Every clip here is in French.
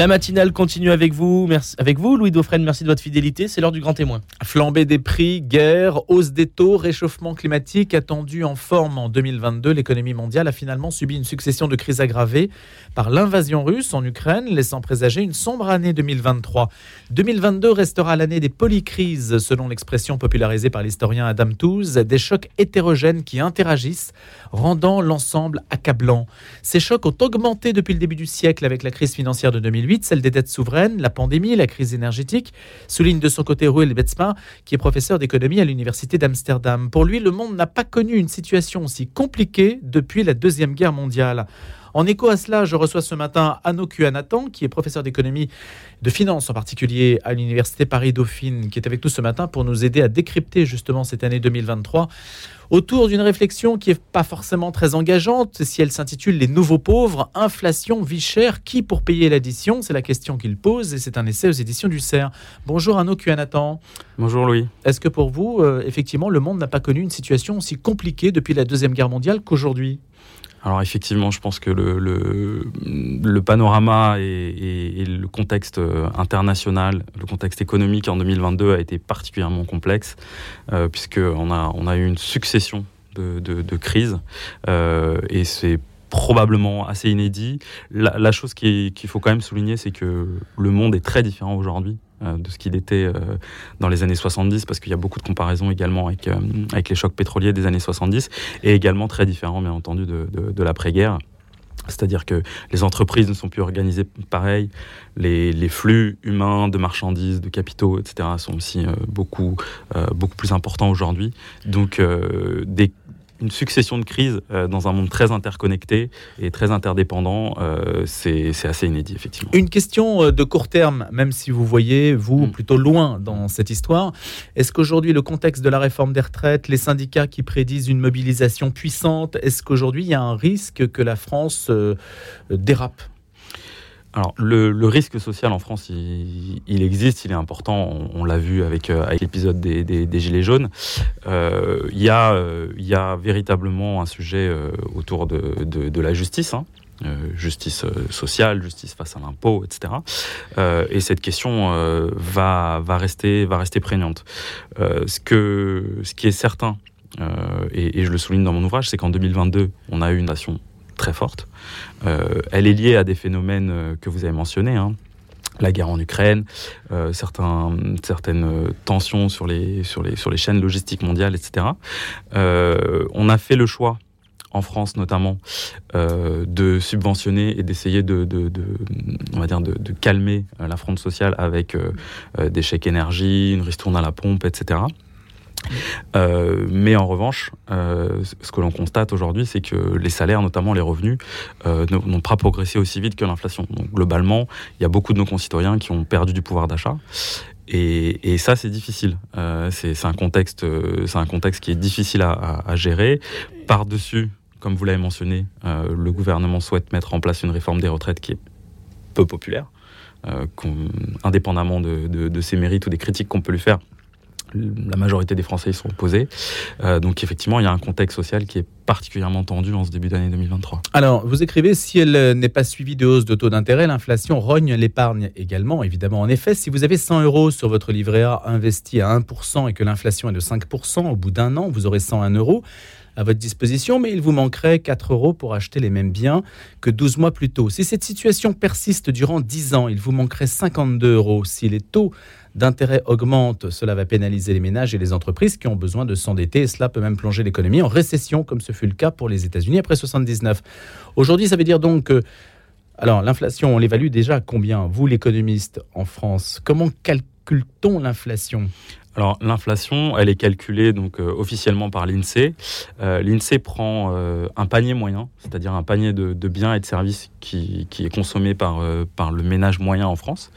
La matinale continue avec vous. Merci, avec vous, Louis Dauphren. Merci de votre fidélité. C'est l'heure du grand témoin. Flambée des prix, guerre, hausse des taux, réchauffement climatique attendu en forme en 2022. L'économie mondiale a finalement subi une succession de crises aggravées par l'invasion russe en Ukraine, laissant présager une sombre année 2023. 2022 restera l'année des polycrises, selon l'expression popularisée par l'historien Adam Tooze, des chocs hétérogènes qui interagissent, rendant l'ensemble accablant. Ces chocs ont augmenté depuis le début du siècle avec la crise financière de 2008 celle des dettes souveraines, la pandémie, la crise énergétique, souligne de son côté Ruel Betzma, qui est professeur d'économie à l'université d'Amsterdam. Pour lui, le monde n'a pas connu une situation aussi compliquée depuis la Deuxième Guerre mondiale. En écho à cela, je reçois ce matin Anno Nathan, qui est professeur d'économie de finance en particulier à l'université Paris-Dauphine, qui est avec nous ce matin pour nous aider à décrypter justement cette année 2023 autour d'une réflexion qui n'est pas forcément très engageante, si elle s'intitule Les nouveaux pauvres, inflation, vie chère, qui pour payer l'addition? C'est la question qu'il pose et c'est un essai aux éditions du CERF. Bonjour Arnaud Cuanatan. Bonjour Louis. Est-ce que pour vous, euh, effectivement, le monde n'a pas connu une situation aussi compliquée depuis la Deuxième Guerre mondiale qu'aujourd'hui? Alors effectivement, je pense que le, le, panorama et, le contexte euh, international, le contexte économique en 2022 a été particulièrement complexe, euh, puisqu'on a, on a eu une succession de, de, crises, euh, et c'est probablement assez inédit. La, chose qu'il faut quand même souligner, c'est que le monde est très différent aujourd'hui de ce qu'il était euh, dans les années 70, parce qu'il y a beaucoup de comparaisons également avec, euh, avec les chocs pétroliers des années 70, et également très différents, bien entendu, de, de, l'après-guerre. C'est-à-dire que les entreprises ne sont plus organisées pareil, les, les, flux humains de marchandises, de capitaux, etc. sont aussi beaucoup, beaucoup plus importants aujourd'hui. Donc des, une succession de crises euh, dans un monde très interconnecté et très interdépendant, euh, c'est assez inédit, effectivement. Une question euh, de court terme, même si vous voyez, vous, mm. plutôt loin dans cette histoire. Est-ce qu'aujourd'hui, le contexte de la réforme des retraites, les syndicats qui prédisent une mobilisation puissante, est-ce qu'aujourd'hui, il y a un risque que la France dérape? Alors, le, risque social en France, il, existe, il est important. On, l'a vu avec, euh, l'épisode des, Gilets jaunes. Euh, euh, il y a véritablement un sujet autour de, la justice. Hein. justice sociale, justice face à l'impôt, etc. et cette question va, rester, prégnante. ce, qui est certain, et, je le souligne dans mon ouvrage, c'est qu'en 2022, on a eu une nation très forte. Euh, elle est liée à des phénomènes euh, que vous avez mentionnés. Hein. la guerre en Ukraine, euh, certaines tensions sur les, chaînes logistiques mondiales, etc. on a fait le choix en France notamment, de subventionner et d'essayer de, de, calmer la fronde sociale avec des chèques énergie, une ristourne à la pompe, etc. Euh, mais en revanche, euh, ce que l'on constate aujourd'hui, c'est que les salaires, notamment les revenus, euh, n'ont pas progressé aussi vite que l'inflation. Donc globalement, il y a beaucoup de nos concitoyens qui ont perdu du pouvoir d'achat. Et, ça, c'est difficile. c'est un contexte, c'est un contexte qui est difficile à, gérer. Par-dessus, comme vous l'avez mentionné, le gouvernement souhaite mettre en place une réforme des retraites qui est peu populaire, indépendamment de, de ses mérites ou des critiques qu'on peut lui faire la majorité des Français y sont opposés. Euh, donc effectivement, il y a un contexte social qui est particulièrement tendu en ce début d'année 2023. Alors, vous écrivez, si elle n'est pas suivie de hausse de taux d'intérêt, l'inflation rogne l'épargne également, évidemment. En effet, si vous avez 100 euros sur votre livret A investi à 1% et que l'inflation est de 5%, au bout d'un an, vous aurez 101 euros à votre disposition, mais il vous manquerait 4 euros pour acheter les mêmes biens que 12 mois plus tôt. Si cette situation persiste durant 10 ans, il vous manquerait 52 euros. Si les taux d'intérêt augmentent, cela va pénaliser les ménages et les entreprises qui ont besoin de s'endetter. Et cela peut même plonger l'économie en récession, comme ce fut le cas pour les États-Unis après 79. Aujourd'hui, ça veut dire donc que alors, l'inflation, on l'évalue déjà à combien? Vous, l'économiste en France, comment calcule-t-on l'inflation? L'inflation, elle est calculée donc euh, officiellement par l'Insee. Euh, L'Insee prend euh, un panier moyen, c'est-à-dire un panier de, biens et de services qui, est consommé par, le ménage moyen en France.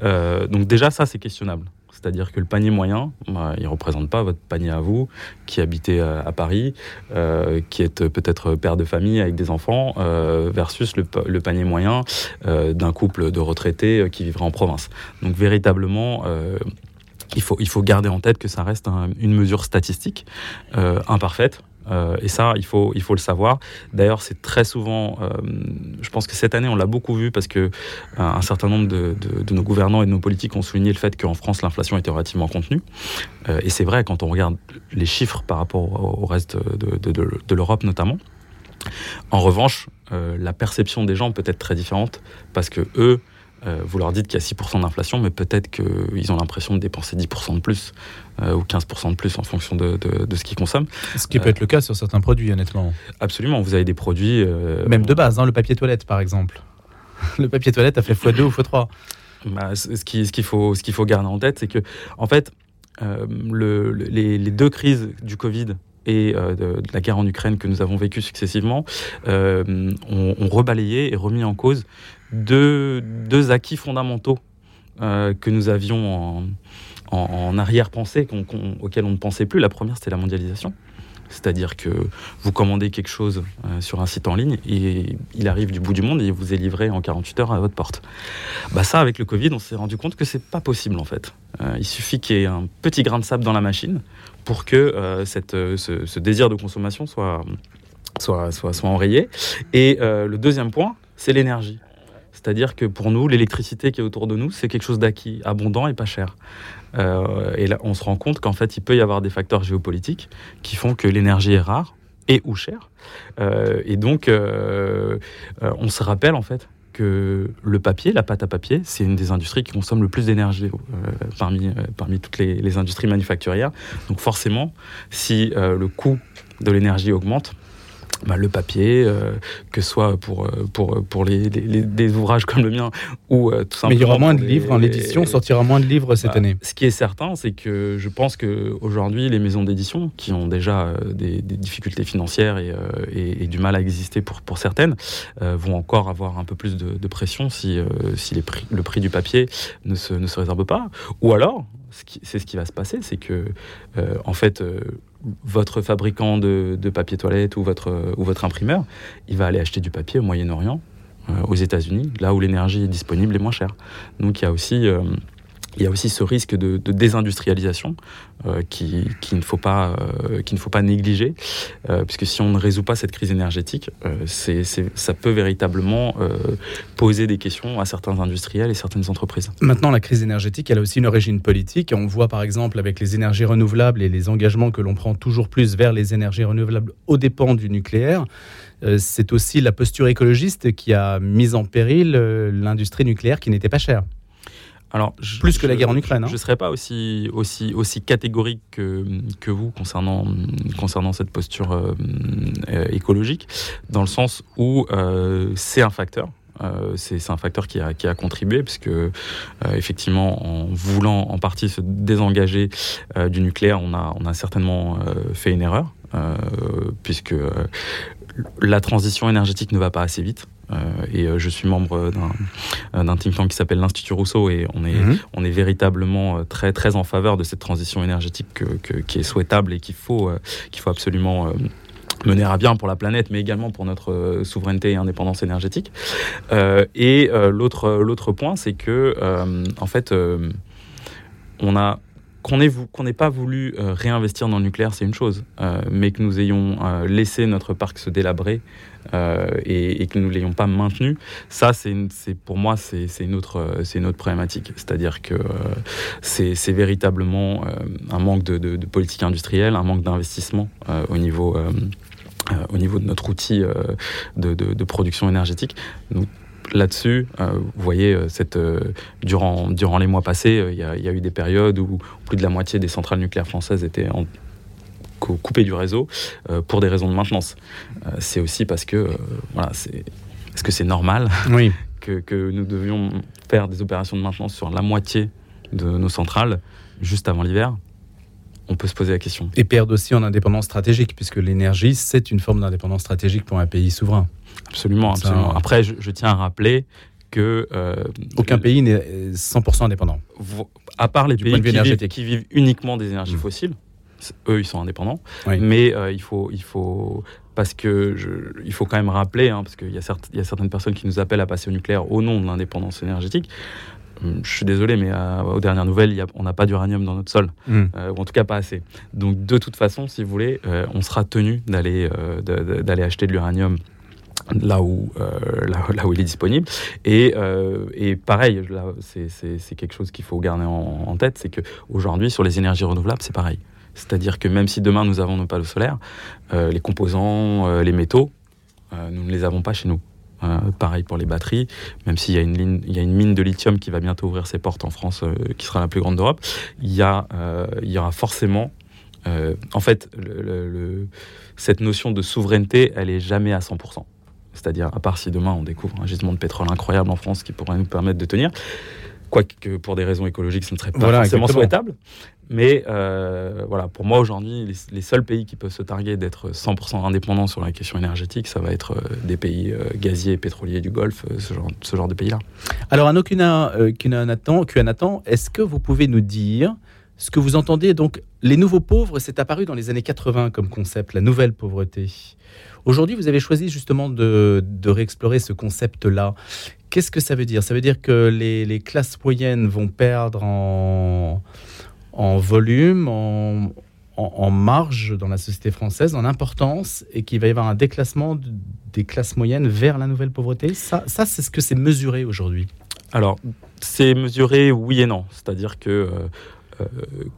donc déjà ça c'est questionnable. C'est-à-dire que le panier moyen, bah, il ne représente pas votre panier à vous, qui habitez à, Paris, qui êtes peut-être père de famille avec des enfants, versus le, panier moyen d'un couple de retraités qui vivrait en province. Donc véritablement, il faut, il faut garder en tête que ça reste une mesure statistique euh, imparfaite, Euh, et ça, il faut, il faut le savoir. D'ailleurs, c'est très souvent, euh, je pense que cette année, on l'a beaucoup vu parce que un certain nombre de, de, nos gouvernants et de nos politiques ont souligné le fait qu'en France, l'inflation était relativement contenue. et c'est vrai quand on regarde les chiffres par rapport au reste de, de l'Europe notamment. En revanche, la perception des gens peut être très différente parce que eux, vous leur dites qu'il y a 6% d'inflation, mais peut-être qu'ils ont l'impression de dépenser 10% de plus euh, ou 15% de plus en fonction de, ce qu'ils consomment. Ce qui peut être le cas sur certains produits, honnêtement. Absolument, vous avez des produits... Euh, Même de base, hein, le papier toilette par exemple. le papier toilette a fait x2 ou x3. Bah, ce qu'il ce faut, qu'il faut garder en tête, c'est que, en fait, le, les, deux crises du Covid et de, la guerre en Ukraine que nous avons vécues successivement ont, ont, rebalayé et remis en cause deux, acquis fondamentaux euh, que nous avions en, arrière-pensée, auxquels on ne pensait plus. La première, c'était la mondialisation. C'est-à-dire que vous commandez quelque chose euh, sur un site en ligne et il arrive du bout du monde et il vous est livré en 48 heures à votre porte. Bah ça, avec le Covid, on s'est rendu compte que c'est pas possible en fait. Euh, il suffit qu'il y ait un petit grain de sable dans la machine pour que ce, ce, désir de consommation soit, soit, soit, soit enrayé. Et le deuxième point, c'est l'énergie. C'est-à-dire que pour nous, l'électricité qui est autour de nous, c'est quelque chose d'acquis, abondant et pas cher. Euh, et là, on se rend compte qu'en fait, il peut y avoir des facteurs géopolitiques qui font que l'énergie est rare et ou chère. Euh, et donc, euh, on se rappelle en fait que le papier, la pâte à papier, c'est une des industries qui consomme le plus d'énergie parmi, parmi toutes les, les, industries manufacturières. Donc forcément, si le coût de l'énergie augmente, bah, le papier, euh, que ce soit pour, euh, pour, pour les, des ouvrages comme le mien ou euh, tout simplement. Mais il y aura moins de livres, hein, l'édition sortira moins de livres cette bah, année. Ce qui est certain, c'est que je pense qu'aujourd'hui, les maisons d'édition, qui ont déjà des, difficultés financières et, et, du mal à exister pour, pour certaines, vont encore avoir un peu plus de, pression si, si les prix, le prix du papier ne se, ne se réserve pas. Ou alors, c'est ce qui va se passer, c'est que, en fait, votre fabricant de, papier toilette ou votre, imprimeur, il va aller acheter du papier au Moyen-Orient, euh, aux États-Unis, là où l'énergie est disponible et moins chère. Donc il y a aussi euh, il y a aussi ce risque de, désindustrialisation euh, qui, ne faut pas, euh, qu'il ne faut pas négliger, euh, puisque si on ne résout pas cette crise énergétique, ça peut véritablement poser des questions à certains industriels et certaines entreprises. Maintenant, la crise énergétique, elle a aussi une origine politique. On voit par exemple avec les énergies renouvelables et les engagements que l'on prend toujours plus vers les énergies renouvelables aux dépens du nucléaire. C'est aussi la posture écologiste qui a mis en péril l'industrie nucléaire qui n'était pas chère. Alors, plus que la guerre en Ukraine. Hein. Je ne serais pas aussi, aussi, aussi catégorique que, que vous concernant, concernant cette posture euh, euh, écologique, dans le sens où euh, c'est un facteur. c'est un facteur qui a, qui a contribué, puisque effectivement, en voulant en partie se désengager du nucléaire, on a, on a certainement fait une erreur, puisque la transition énergétique ne va pas assez vite. Euh, et euh, je suis membre d'un think tank qui s'appelle l'Institut Rousseau et on est, mhm. on est véritablement euh, très, très en faveur de cette transition énergétique qui est souhaitable et qu'il faut, qu'il faut absolument mener à bien pour la planète, mais également pour notre souveraineté et indépendance énergétique. et l'autre l'autre point, c'est que en fait, on a qu'on n'ait pas voulu réinvestir dans le nucléaire, c'est une chose, mais que nous ayons laissé notre parc se délabrer euh, et, que nous ne l'ayons pas maintenu, ça, c'est pour moi, c'est une, autre, une autre problématique. C'est-à-dire que euh, c'est véritablement euh, un manque de, politique industrielle, un manque d'investissement au niveau... au niveau de notre outil de, production énergétique. là-dessus, vous voyez, cette, durant, durant les mois passés, il y, y, a eu des périodes où plus de la moitié des centrales nucléaires françaises étaient en, coupé du réseau euh, pour des raisons de maintenance. Euh, c'est aussi parce que, euh, voilà, c'est. Est-ce que c'est normal oui. que, que, nous devions faire des opérations de maintenance sur la moitié de nos centrales juste avant l'hiver on peut se poser la question. Et perdre aussi en indépendance stratégique, puisque l'énergie, c'est une forme d'indépendance stratégique pour un pays souverain. Absolument, absolument. Après, je, tiens à rappeler que... Aucun pays n'est 100% indépendant. À part les pays qui vivent, qui vivent, uniquement des énergies mmh. fossiles, eux, ils sont indépendants. Mais euh, il, faut, il faut parce que il faut quand même rappeler, hein, parce qu'il y, y, a certaines personnes qui nous appellent à passer au nucléaire au nom de l'indépendance énergétique. je suis désolé, mais aux dernières nouvelles, on n'a pas d'uranium dans notre sol, hmm. ou en tout cas pas assez. Donc de toute façon, si vous voulez, on sera tenu d'aller d'aller acheter de l'uranium là où, là, où il est disponible. Et, et pareil, c'est quelque chose qu'il faut garder en, en tête, c'est qu'aujourd'hui, sur les énergies renouvelables, c'est pareil. C'est-à-dire que même si demain nous avons nos panneaux solaires, les composants, les métaux, nous ne les avons pas chez nous. Euh, pareil pour les batteries, même s'il y, a une mine de lithium qui va bientôt ouvrir ses portes en France, euh, qui sera la plus grande d'Europe, il, y euh, aura forcément... en fait, cette notion de souveraineté, elle est jamais à 100%. C'est-à-dire, à part si demain on découvre un gisement de pétrole incroyable en France qui pourrait nous permettre de tenir, quoique pour des raisons écologiques, ce ne serait pas forcément souhaitable. Mais euh, voilà, pour moi aujourd'hui, les, seuls pays qui peuvent se targuer d'être 100% indépendants sur la question énergétique, ça va être euh, des pays euh, gaziers et pétroliers du Golfe, ce genre, ce genre de pays-là. Alors, Anno Nathan, est-ce que vous pouvez nous dire ce que vous entendez donc les nouveaux pauvres, c'est apparu dans les années 80 comme concept, la nouvelle pauvreté. Aujourd'hui, vous avez choisi justement de, réexplorer ce concept-là. Qu'est-ce que ça veut dire? Ça veut dire que les, classes moyennes vont perdre en, volume, en, marge dans la société française, en importance, et qu'il va y avoir un déclassement des classes moyennes vers la nouvelle pauvreté? Ça, c'est ce que c'est mesuré aujourd'hui. Alors, c'est mesuré oui et non. C'est-à-dire que euh,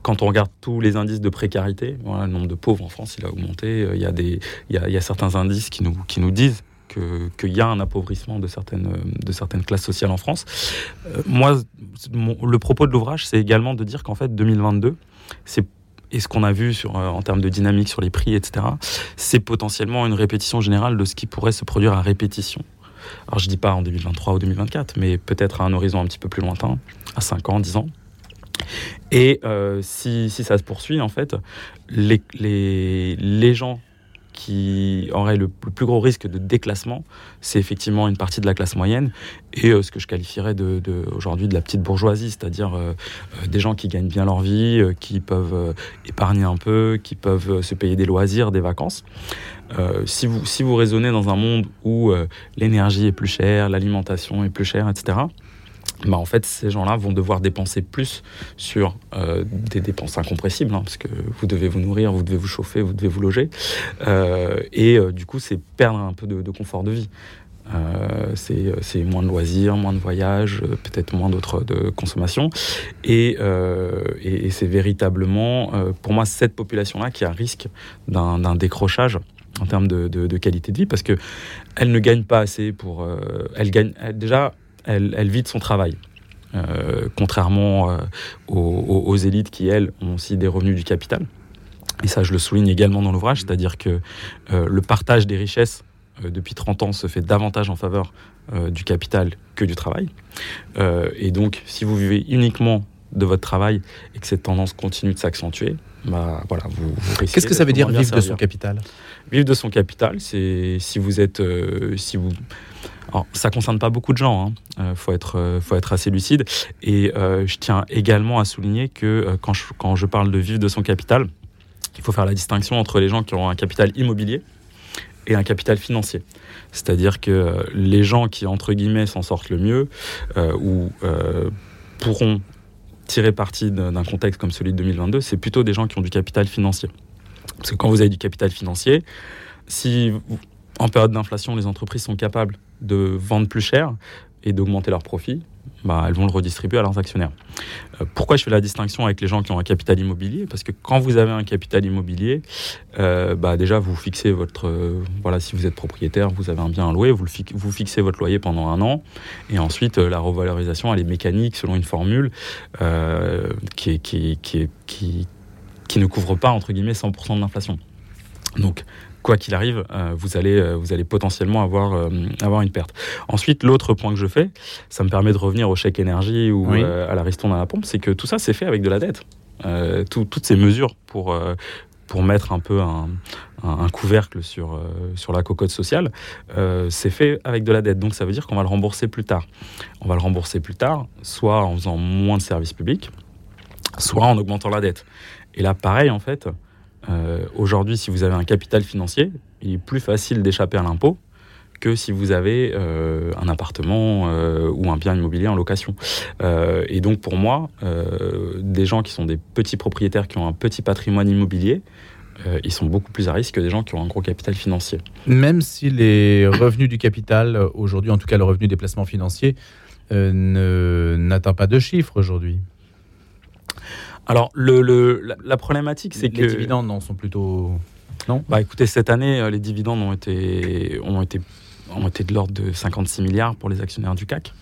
quand on regarde tous les indices de précarité, le nombre de pauvres en France, il a augmenté. Il y a, des, il y a, certains indices qui nous, disent qu'il y a un appauvrissement de certaines, classes sociales en France. Euh, moi, le propos de l'ouvrage, c'est également de dire qu'en fait, 2022, c'est et ce qu'on a vu euh, en termes de dynamique sur les prix, etc., c'est potentiellement une répétition générale de ce qui pourrait se produire à répétition. Alors je dis pas en 2023 ou 2024, mais peut-être à un horizon un petit peu plus lointain, à 5 ans, 10 ans. Et euh, si, si, ça se poursuit, en fait, les, les, les gens qui aurait le, plus gros risque de déclassement, c'est effectivement une partie de la classe moyenne et euh, ce que je qualifierais de, aujourd'hui de la petite bourgeoisie, c'est-à-dire euh, des gens qui gagnent bien leur vie, qui peuvent épargner un peu, qui peuvent se payer des loisirs, des vacances. si, vous, si vous raisonnez dans un monde où l'énergie est plus chère, l'alimentation est plus chère, etc., bah en fait, ces gens-là vont devoir dépenser plus sur euh, des dépenses incompressibles, hein, parce que vous devez vous nourrir, vous devez vous chauffer, vous devez vous loger. Euh, et euh, du coup, c'est perdre un peu de, confort de vie. c'est moins de loisirs, moins de voyages, peut-être moins d'autres de consommation. Et, c'est véritablement, pour moi, cette population-là qui a risque d'un décrochage en termes de, qualité de vie, parce qu'elle ne gagne pas assez pour... elle gagne, déjà, elle, vit de son travail. Euh, contrairement euh, aux, élites qui, elles, ont aussi des revenus du capital. Et ça, je le souligne également dans l'ouvrage, c'est-à-dire que euh, le partage des richesses depuis 30 ans se fait davantage en faveur du capital que du travail. et donc, si vous vivez uniquement de votre travail et que cette tendance continue de s'accentuer, bah, voilà, vous, risquez. Qu'est-ce que ça veut dire vivre de son capital? Vivre de son capital, c'est si vous êtes, si vous alors, ça concerne pas beaucoup de gens, il hein. euh, faut, être, euh, faut être assez lucide. Et euh, je tiens également à souligner que quand, je, quand je parle de vivre de son capital, il faut faire la distinction entre les gens qui ont un capital immobilier et un capital financier. C'est-à-dire que les gens qui, entre guillemets, s'en sortent le mieux ou pourront tirer parti d'un contexte comme celui de 2022, c'est plutôt des gens qui ont du capital financier. Parce que quand vous avez du capital financier, si en période d'inflation, les entreprises sont capables de vendre plus cher et d'augmenter leurs profits, bah, elles vont le redistribuer à leurs actionnaires. Euh, pourquoi je fais la distinction avec les gens qui ont un capital immobilier? Parce que quand vous avez un capital immobilier, euh, bah, déjà vous fixez votre... Euh, voilà, si vous êtes propriétaire, vous avez un bien à louer, vous, vous fixez votre loyer pendant un an, et ensuite la revalorisation, elle est mécanique selon une formule qui, qui, qui, qui, qui ne couvre pas, entre guillemets, 100% de l'inflation. Donc, quoi qu'il arrive, euh, vous, allez, euh, vous allez potentiellement avoir, euh, avoir une perte. Ensuite, l'autre point que je fais, ça me permet de revenir au chèque énergie ou à la ristourne à la pompe, c'est que tout ça, c'est fait avec de la dette. toutes ces mesures pour, pour mettre un peu un, couvercle sur, sur la cocotte sociale, c'est fait avec de la dette. Donc ça veut dire qu'on va le rembourser plus tard. On va le rembourser plus tard, soit en faisant moins de services publics, soit en augmentant la dette. Et là, pareil, en fait, euh, aujourd'hui, si vous avez un capital financier, il est plus facile d'échapper à l'impôt que si vous avez euh, un appartement euh, ou un bien immobilier en location. Et donc pour moi, des gens qui sont des petits propriétaires, qui ont un petit patrimoine immobilier, ils sont beaucoup plus à risque que des gens qui ont un gros capital financier. Même si les revenus du capital, aujourd'hui, en tout cas le revenu des placements financiers, n'atteint pas de chiffres aujourd'hui. Alors, le, la, problématique, c'est que... Les dividendes, non, sont plutôt... Non? Bah écoutez, cette année, les dividendes ont été, ont été ont été de l'ordre de 56 milliards pour les actionnaires du CAC.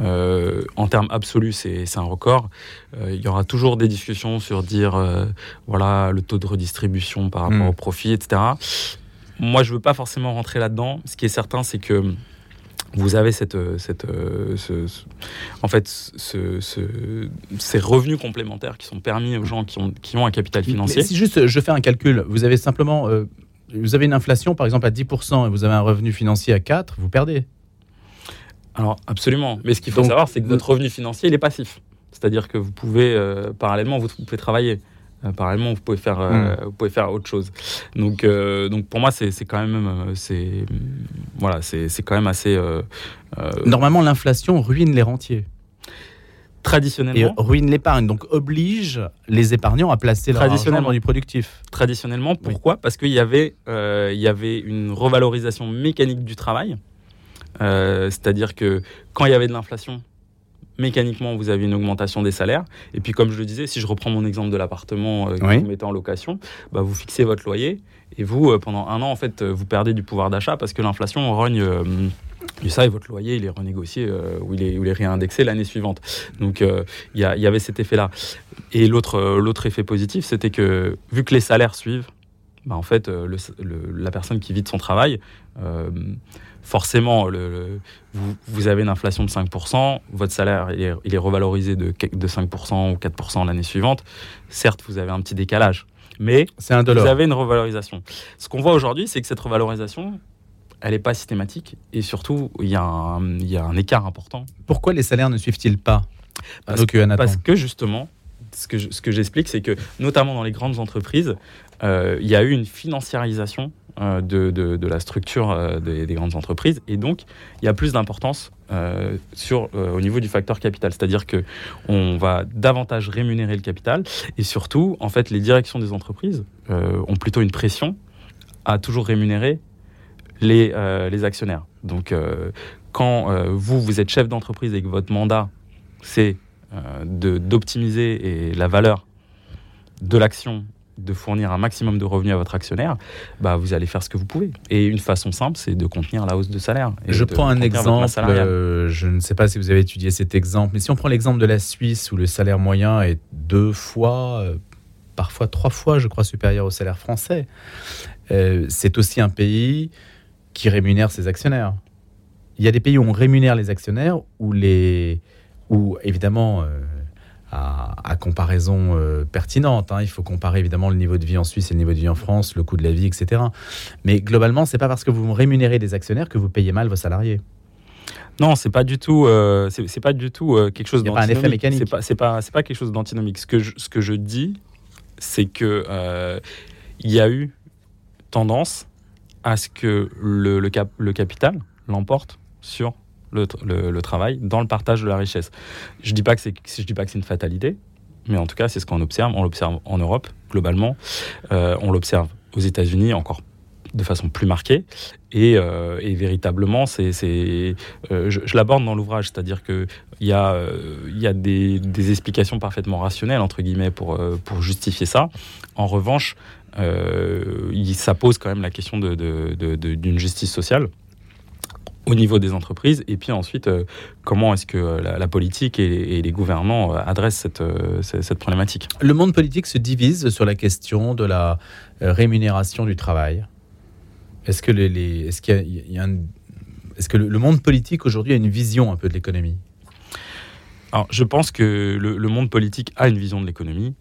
Euh, en termes absolus, c'est un record. Euh, il y aura toujours des discussions sur dire euh, voilà le taux de redistribution par rapport hmm. au profit, etc. Moi, je veux pas forcément rentrer là-dedans. Ce qui est certain, c'est que vous avez cette, cette en fait, ce, ces revenus complémentaires qui sont permis aux gens qui ont, qui ont un capital financier. si juste je fais un calcul, vous avez simplement vous avez une inflation, par exemple, à 10% et vous avez un revenu financier à 4, vous perdez. Alors, absolument. Mais ce qu'il faut savoir, c'est que votre revenu financier, il est passif. C'est-à-dire que vous pouvez, euh, parallèlement, vous, pouvez travailler. Euh, parallèlement, vous pouvez, faire, euh, hmm. vous pouvez faire autre chose. Donc, donc pour moi, c'est quand même, c'est voilà, c'est quand même assez. Normalement, l'inflation ruine les rentiers traditionnellement. Et ruine l'épargne, donc oblige les épargnants à placer leur argent dans du productif. Traditionnellement, pourquoi? Parce qu'il y, avait, euh, il y avait une revalorisation mécanique du travail. Euh, c'est-à-dire que quand il y avait de l'inflation, mécaniquement, vous avez une augmentation des salaires. Et puis, comme je le disais, si je reprends mon exemple de l'appartement euh, que vous mettez en location, bah, vous fixez votre loyer et vous, pendant un an, en fait, vous perdez du pouvoir d'achat parce que l'inflation rogne et ça, et votre loyer, il est renégocié euh, ou, il est, il est réindexé l'année suivante. Donc, euh, il y, avait cet effet-là. Et l'autre, euh, effet positif, c'était que vu que les salaires suivent, bah, en fait, la personne qui vit de son travail, forcément, le, vous, avez une inflation de 5%, votre salaire il est, revalorisé de, de 5% ou 4% l'année suivante. Certes, vous avez un petit décalage, mais un vous avez une revalorisation. Ce qu'on voit aujourd'hui, c'est que cette revalorisation, elle n'est pas systématique et surtout, il y, a un, écart important. Pourquoi les salaires ne suivent-ils pas? Parce, que, parce que justement, ce que, ce que j'explique, c'est que notamment dans les grandes entreprises, euh, il y a eu une financiarisation euh, de, de, la structure euh, des, grandes entreprises. Et donc il y a plus d'importance sur au niveau du facteur capital, c'est-à-dire que on va davantage rémunérer le capital. Et surtout en fait les directions des entreprises ont plutôt une pression à toujours rémunérer les, euh, les actionnaires. Donc, euh, quand euh, vous, vous êtes chef d'entreprise et que votre mandat, c'est d'optimiser la valeur de l'action de fournir un maximum de revenus à votre actionnaire, bah, vous allez faire ce que vous pouvez. Et une façon simple, c'est de contenir la hausse de salaire. je prends un exemple, je ne sais pas si vous avez étudié cet exemple, mais si on prend l'exemple de la Suisse où le salaire moyen est deux fois, parfois trois fois, je crois, supérieur au salaire français, c'est aussi un pays qui rémunère ses actionnaires. Il y a des pays où on rémunère les actionnaires, où, les, où évidemment, euh, à, comparaison euh, pertinente, hein, il faut comparer évidemment le niveau de vie en Suisse et le niveau de vie en France, le coût de la vie, etc. Mais globalement, c'est pas parce que vous rémunérez des actionnaires que vous payez mal vos salariés. Non, c'est pas du tout, euh, c'est pas du tout quelque chose d'antinomique. pas un effet mécanique. C'est pas, pas, quelque chose d'antinomique. Ce que je, ce que je dis, c'est que il y a eu tendance à ce que le, le, cap, le capital l'emporte sur le, travail dans le partage de la richesse. Je je dis pas que c'est une fatalité, mais en tout cas c'est ce qu'on observe. On l'observe en Europe globalement, euh, on l'observe aux États-Unis encore de façon plus marquée. Et, euh, véritablement, c'est, euh, je, je l'aborde dans l'ouvrage, c'est-à-dire qu'il y a, il y a des, explications parfaitement rationnelles, entre guillemets, pour, pour justifier ça. En revanche, euh, ça pose quand même la question d'une de, justice sociale au niveau des entreprises. Et puis ensuite euh, comment est-ce que la, politique et, les gouvernants euh, adressent cette, cette, problématique? Le monde politique se divise sur la question de la rémunération du travail. Est-ce que, les, est-ce qu'il y a, est-ce que le, monde politique aujourd'hui a une vision un peu de l'économie? Alors, je pense que le, le, monde politique a une vision de l'économie.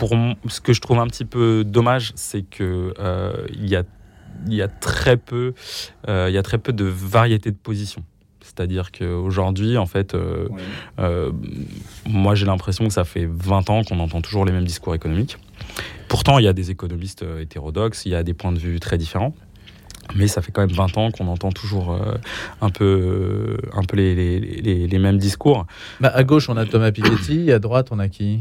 Pour ce que je trouve un petit peu dommage, c'est que euh, il y a il y a très peu euh, il y a très peu de variété de positions. C'est-à-dire qu'aujourd'hui, en fait, euh, moi j'ai l'impression que ça fait 20 ans qu'on entend toujours les mêmes discours économiques. Pourtant, il y a des économistes hétérodoxes, il y a des points de vue très différents. Mais ça fait quand même 20 ans qu'on entend toujours euh, un peu, un peu les, les, les, les mêmes discours. Bah, à gauche, on a Thomas Piketty, à droite, on a qui?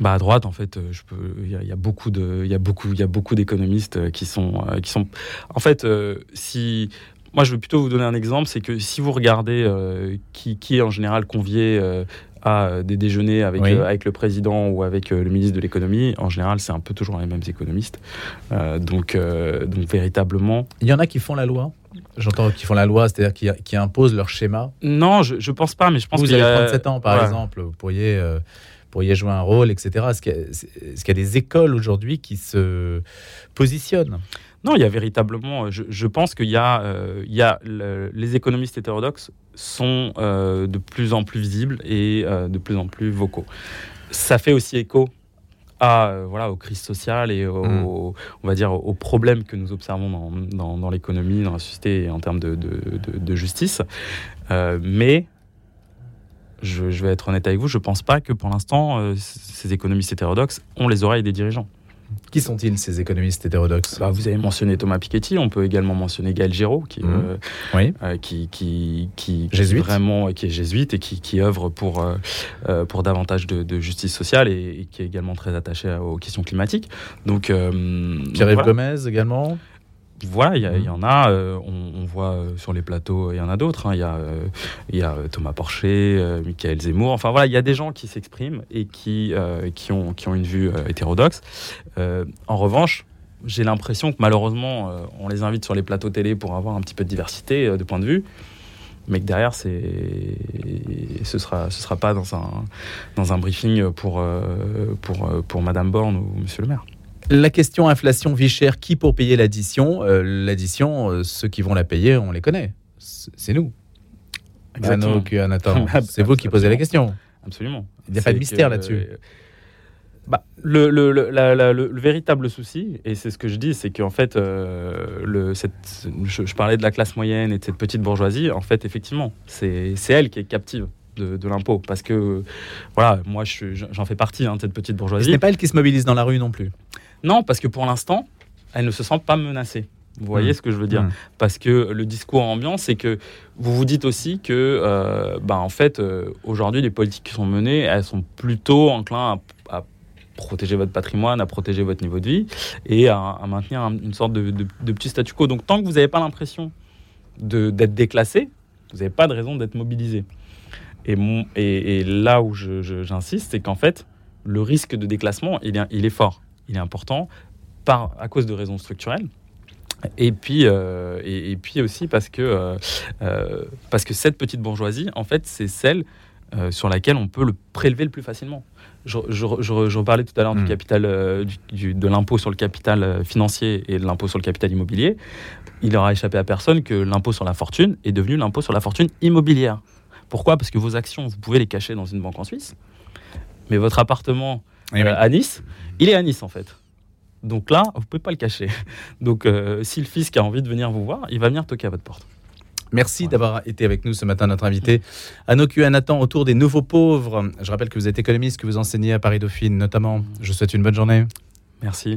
Bah à droite, en fait, euh, je peux. Il y, a- il y a beaucoup de, il y a beaucoup, il y a beaucoup d'économistes euh, qui sont, euh, qui sont. En fait, si moi, je vais plutôt vous donner un exemple, c'est que si vous regardez euh, qui, qui est en général convié euh, à des déjeuners avec, Oui. euh, avec le président ou avec le ministre de l'économie, en général, c'est un peu toujours les mêmes économistes. Donc, donc véritablement. Il y en a qui font la loi J'entends qui font la loi, c'est-à-dire qui, qui imposent leur schéma. Non, je, je pense pas, mais je pense vous qu'il y avez a- 37 ans, par Ouais. exemple, vous pourriez, pourriez jouer un rôle, etc. Est-ce qu'il y, a- y des écoles aujourd'hui qui se positionnent? Non, il y a véritablement. Je, je pense qu'il y a, euh, il y a le- les économistes hétérodoxes sont euh, de plus en plus visibles et euh, de plus en plus vocaux. Ça fait aussi écho à euh, voilà aux crises sociales et aux, Mm. on va dire aux problèmes que nous observons dans, dans- dans l'économie, dans la société et en termes de, de- de- de justice. Euh, mais je, je vais être honnête avec vous, je pense pas que pour l'instant euh, ces économistes hétérodoxes ont les oreilles des dirigeants. Qui sont-ils, ces économistes hétérodoxes? Bah, vous avez mentionné Thomas Piketty, on peut également mentionner Gaël Giraud, qui, Mhm. euh, Oui. euh, qui, qui, qui, vraiment, qui est jésuite et qui, qui œuvre pour, euh, pour davantage de, de justice sociale et, et qui est également très attaché aux questions climatiques. Donc, donc Pierre-Yves voilà. Gomez également? Voilà, il y, y en a, euh, on, on voit euh, sur les plateaux, il y en a d'autres. hein. Il y a, euh, y a Thomas Porcher, Michael Zemmour. Enfin voilà, il y a des gens qui s'expriment et qui, qui, ont, qui ont une vue hétérodoxe. En revanche, j'ai l'impression que malheureusement, on les invite sur les plateaux télé pour avoir un petit peu de diversité de point de vue. Mais que derrière, c'est, ce sera, ce sera pas dans un, dans un briefing pour, pour, pour Madame Borne ou Monsieur le Maire. La question inflation, vie chère, qui pour payer l'addition? Euh, L'addition, euh, ceux qui vont la payer, on les connaît. C'est nous. C'est vous qui posez la question. Absolument. Il n'y a pas de mystère là-dessus. euh, bah, le, le, le, la- la- le- le véritable souci, et c'est ce que je dis, c'est qu'en fait, euh, cette, je, je parlais de la classe moyenne et de cette petite bourgeoisie. En fait, effectivement, c'est elle qui est captive de, de l'impôt. Parce que, voilà, moi, je j'en fais partie hein, de cette petite Et Ce bourgeoisie. n'est pas elle qui se mobilise dans la rue non plus. Non, parce que pour l'instant, elle ne se sent pas menacée. Vous voyez Mm. ce que je veux dire Mm. Parce que le discours ambiant, c'est que vous vous dites aussi que, euh, bah, en fait, euh, aujourd'hui, les politiques qui sont menées, elles sont plutôt enclins à, à protéger votre patrimoine, à protéger votre niveau de vie et à, à maintenir un- une sorte de, de- de petit statu quo. Donc, tant que vous n'avez pas l'impression de- d'être déclassé, vous n'avez pas de raison d'être mobilisé. Et, mon- et, et là où je- je- j'insiste, c'est qu'en fait, le risque de déclassement, il est, il est fort, il est important, par, à cause de raisons structurelles. Et puis, euh, et, et puis aussi parce que, euh, euh, parce que cette petite bourgeoisie, en fait, c'est celle euh, sur laquelle on peut le prélever le plus facilement. Je, je, je, je reparlais tout à l'heure du capital, du- du- de l'impôt sur le capital financier et de l'impôt sur le capital immobilier. Il aura échappé à personne que l'impôt sur la fortune est devenu l'impôt sur la fortune immobilière. Pourquoi? Parce que vos actions, vous pouvez les cacher dans une banque en Suisse, mais votre appartement oui. euh, à Nice, il est à Nice en fait. Donc là, vous pouvez pas le cacher. Donc euh, si le fisc a envie de venir vous voir, il va venir toquer à votre porte. Merci d'avoir été avec nous ce matin, notre invité. Anoku Anatan, autour des nouveaux pauvres. Je rappelle que vous êtes économiste, que vous enseignez à Paris Dauphine notamment. Je vous souhaite une bonne journée. Merci.